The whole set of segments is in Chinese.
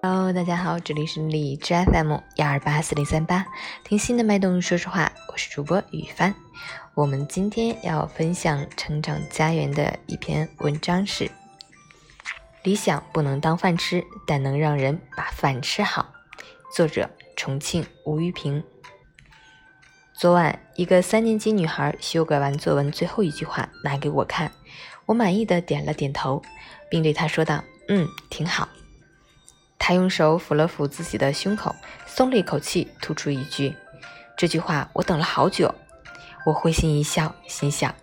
Hello，大家好，这里是荔枝 FM 幺二八四零三八，听心的脉动，说实话，我是主播雨帆。我们今天要分享《成长家园》的一篇文章是：理想不能当饭吃，但能让人把饭吃好。作者：重庆吴玉平。昨晚，一个三年级女孩修改完作文最后一句话，拿给我看，我满意的点了点头，并对她说道：“嗯，挺好。”他用手抚了抚自己的胸口，松了一口气，吐出一句：“这句话我等了好久。”我会心一笑，心想：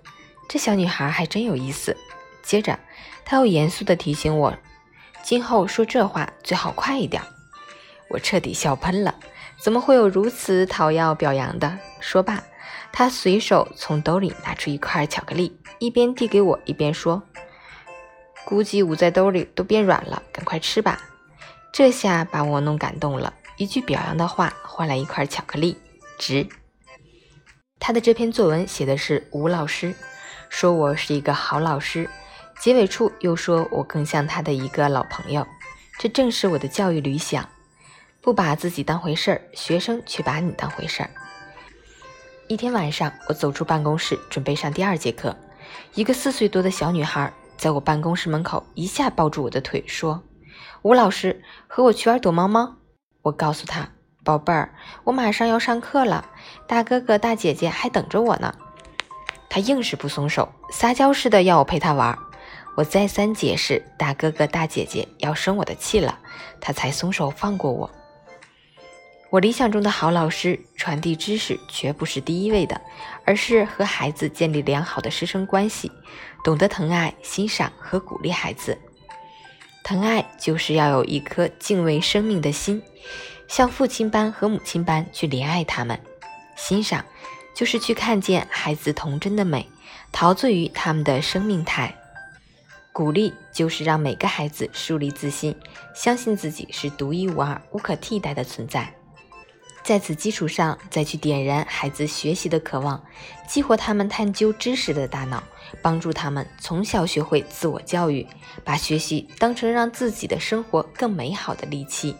这小女孩还真有意思。接着，他又严肃地提醒我：“今后说这话最好快一点。”我彻底笑喷了，怎么会有如此讨要表扬的？说罢，他随手从兜里拿出一块巧克力，一边递给我，一边说：“估计捂在兜里都变软了，赶快吃吧。”这下把我弄感动了，一句表扬的话换来一块巧克力，值。他的这篇作文写的是吴老师，说我是一个好老师，结尾处又说我更像他的一个老朋友，这正是我的教育理想：不把自己当回事儿，学生却把你当回事儿。一天晚上，我走出办公室准备上第二节课，一个四岁多的小女孩在我办公室门口一下抱住我的腿，说。吴老师和我去玩躲猫猫，我告诉他：“宝贝儿，我马上要上课了，大哥哥大姐姐还等着我呢。”他硬是不松手，撒娇似的要我陪他玩。我再三解释，大哥哥大姐姐要生我的气了，他才松手放过我。我理想中的好老师，传递知识绝不是第一位的，而是和孩子建立良好的师生关系，懂得疼爱、欣赏和鼓励孩子。疼爱就是要有一颗敬畏生命的心，像父亲般和母亲般去怜爱他们；欣赏就是去看见孩子童真的美，陶醉于他们的生命态；鼓励就是让每个孩子树立自信，相信自己是独一无二、无可替代的存在。在此基础上，再去点燃孩子学习的渴望，激活他们探究知识的大脑，帮助他们从小学会自我教育，把学习当成让自己的生活更美好的利器。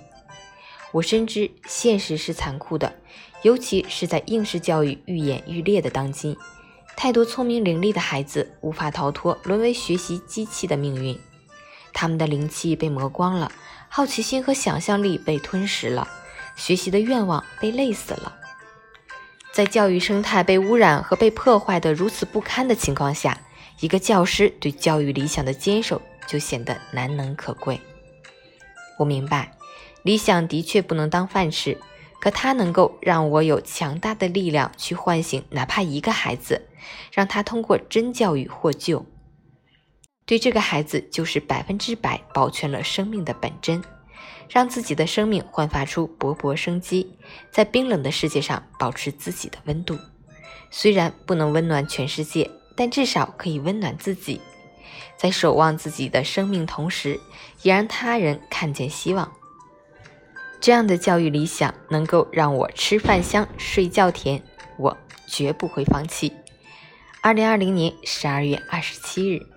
我深知现实是残酷的，尤其是在应试教育愈演愈烈的当今，太多聪明伶俐的孩子无法逃脱沦为学习机器的命运，他们的灵气被磨光了，好奇心和想象力被吞噬了。学习的愿望被累死了，在教育生态被污染和被破坏的如此不堪的情况下，一个教师对教育理想的坚守就显得难能可贵。我明白，理想的确不能当饭吃，可它能够让我有强大的力量去唤醒哪怕一个孩子，让他通过真教育获救。对这个孩子，就是百分之百保全了生命的本真。让自己的生命焕发出勃勃生机，在冰冷的世界上保持自己的温度。虽然不能温暖全世界，但至少可以温暖自己。在守望自己的生命同时，也让他人看见希望。这样的教育理想能够让我吃饭香、睡觉甜，我绝不会放弃。二零二零年十二月二十七日。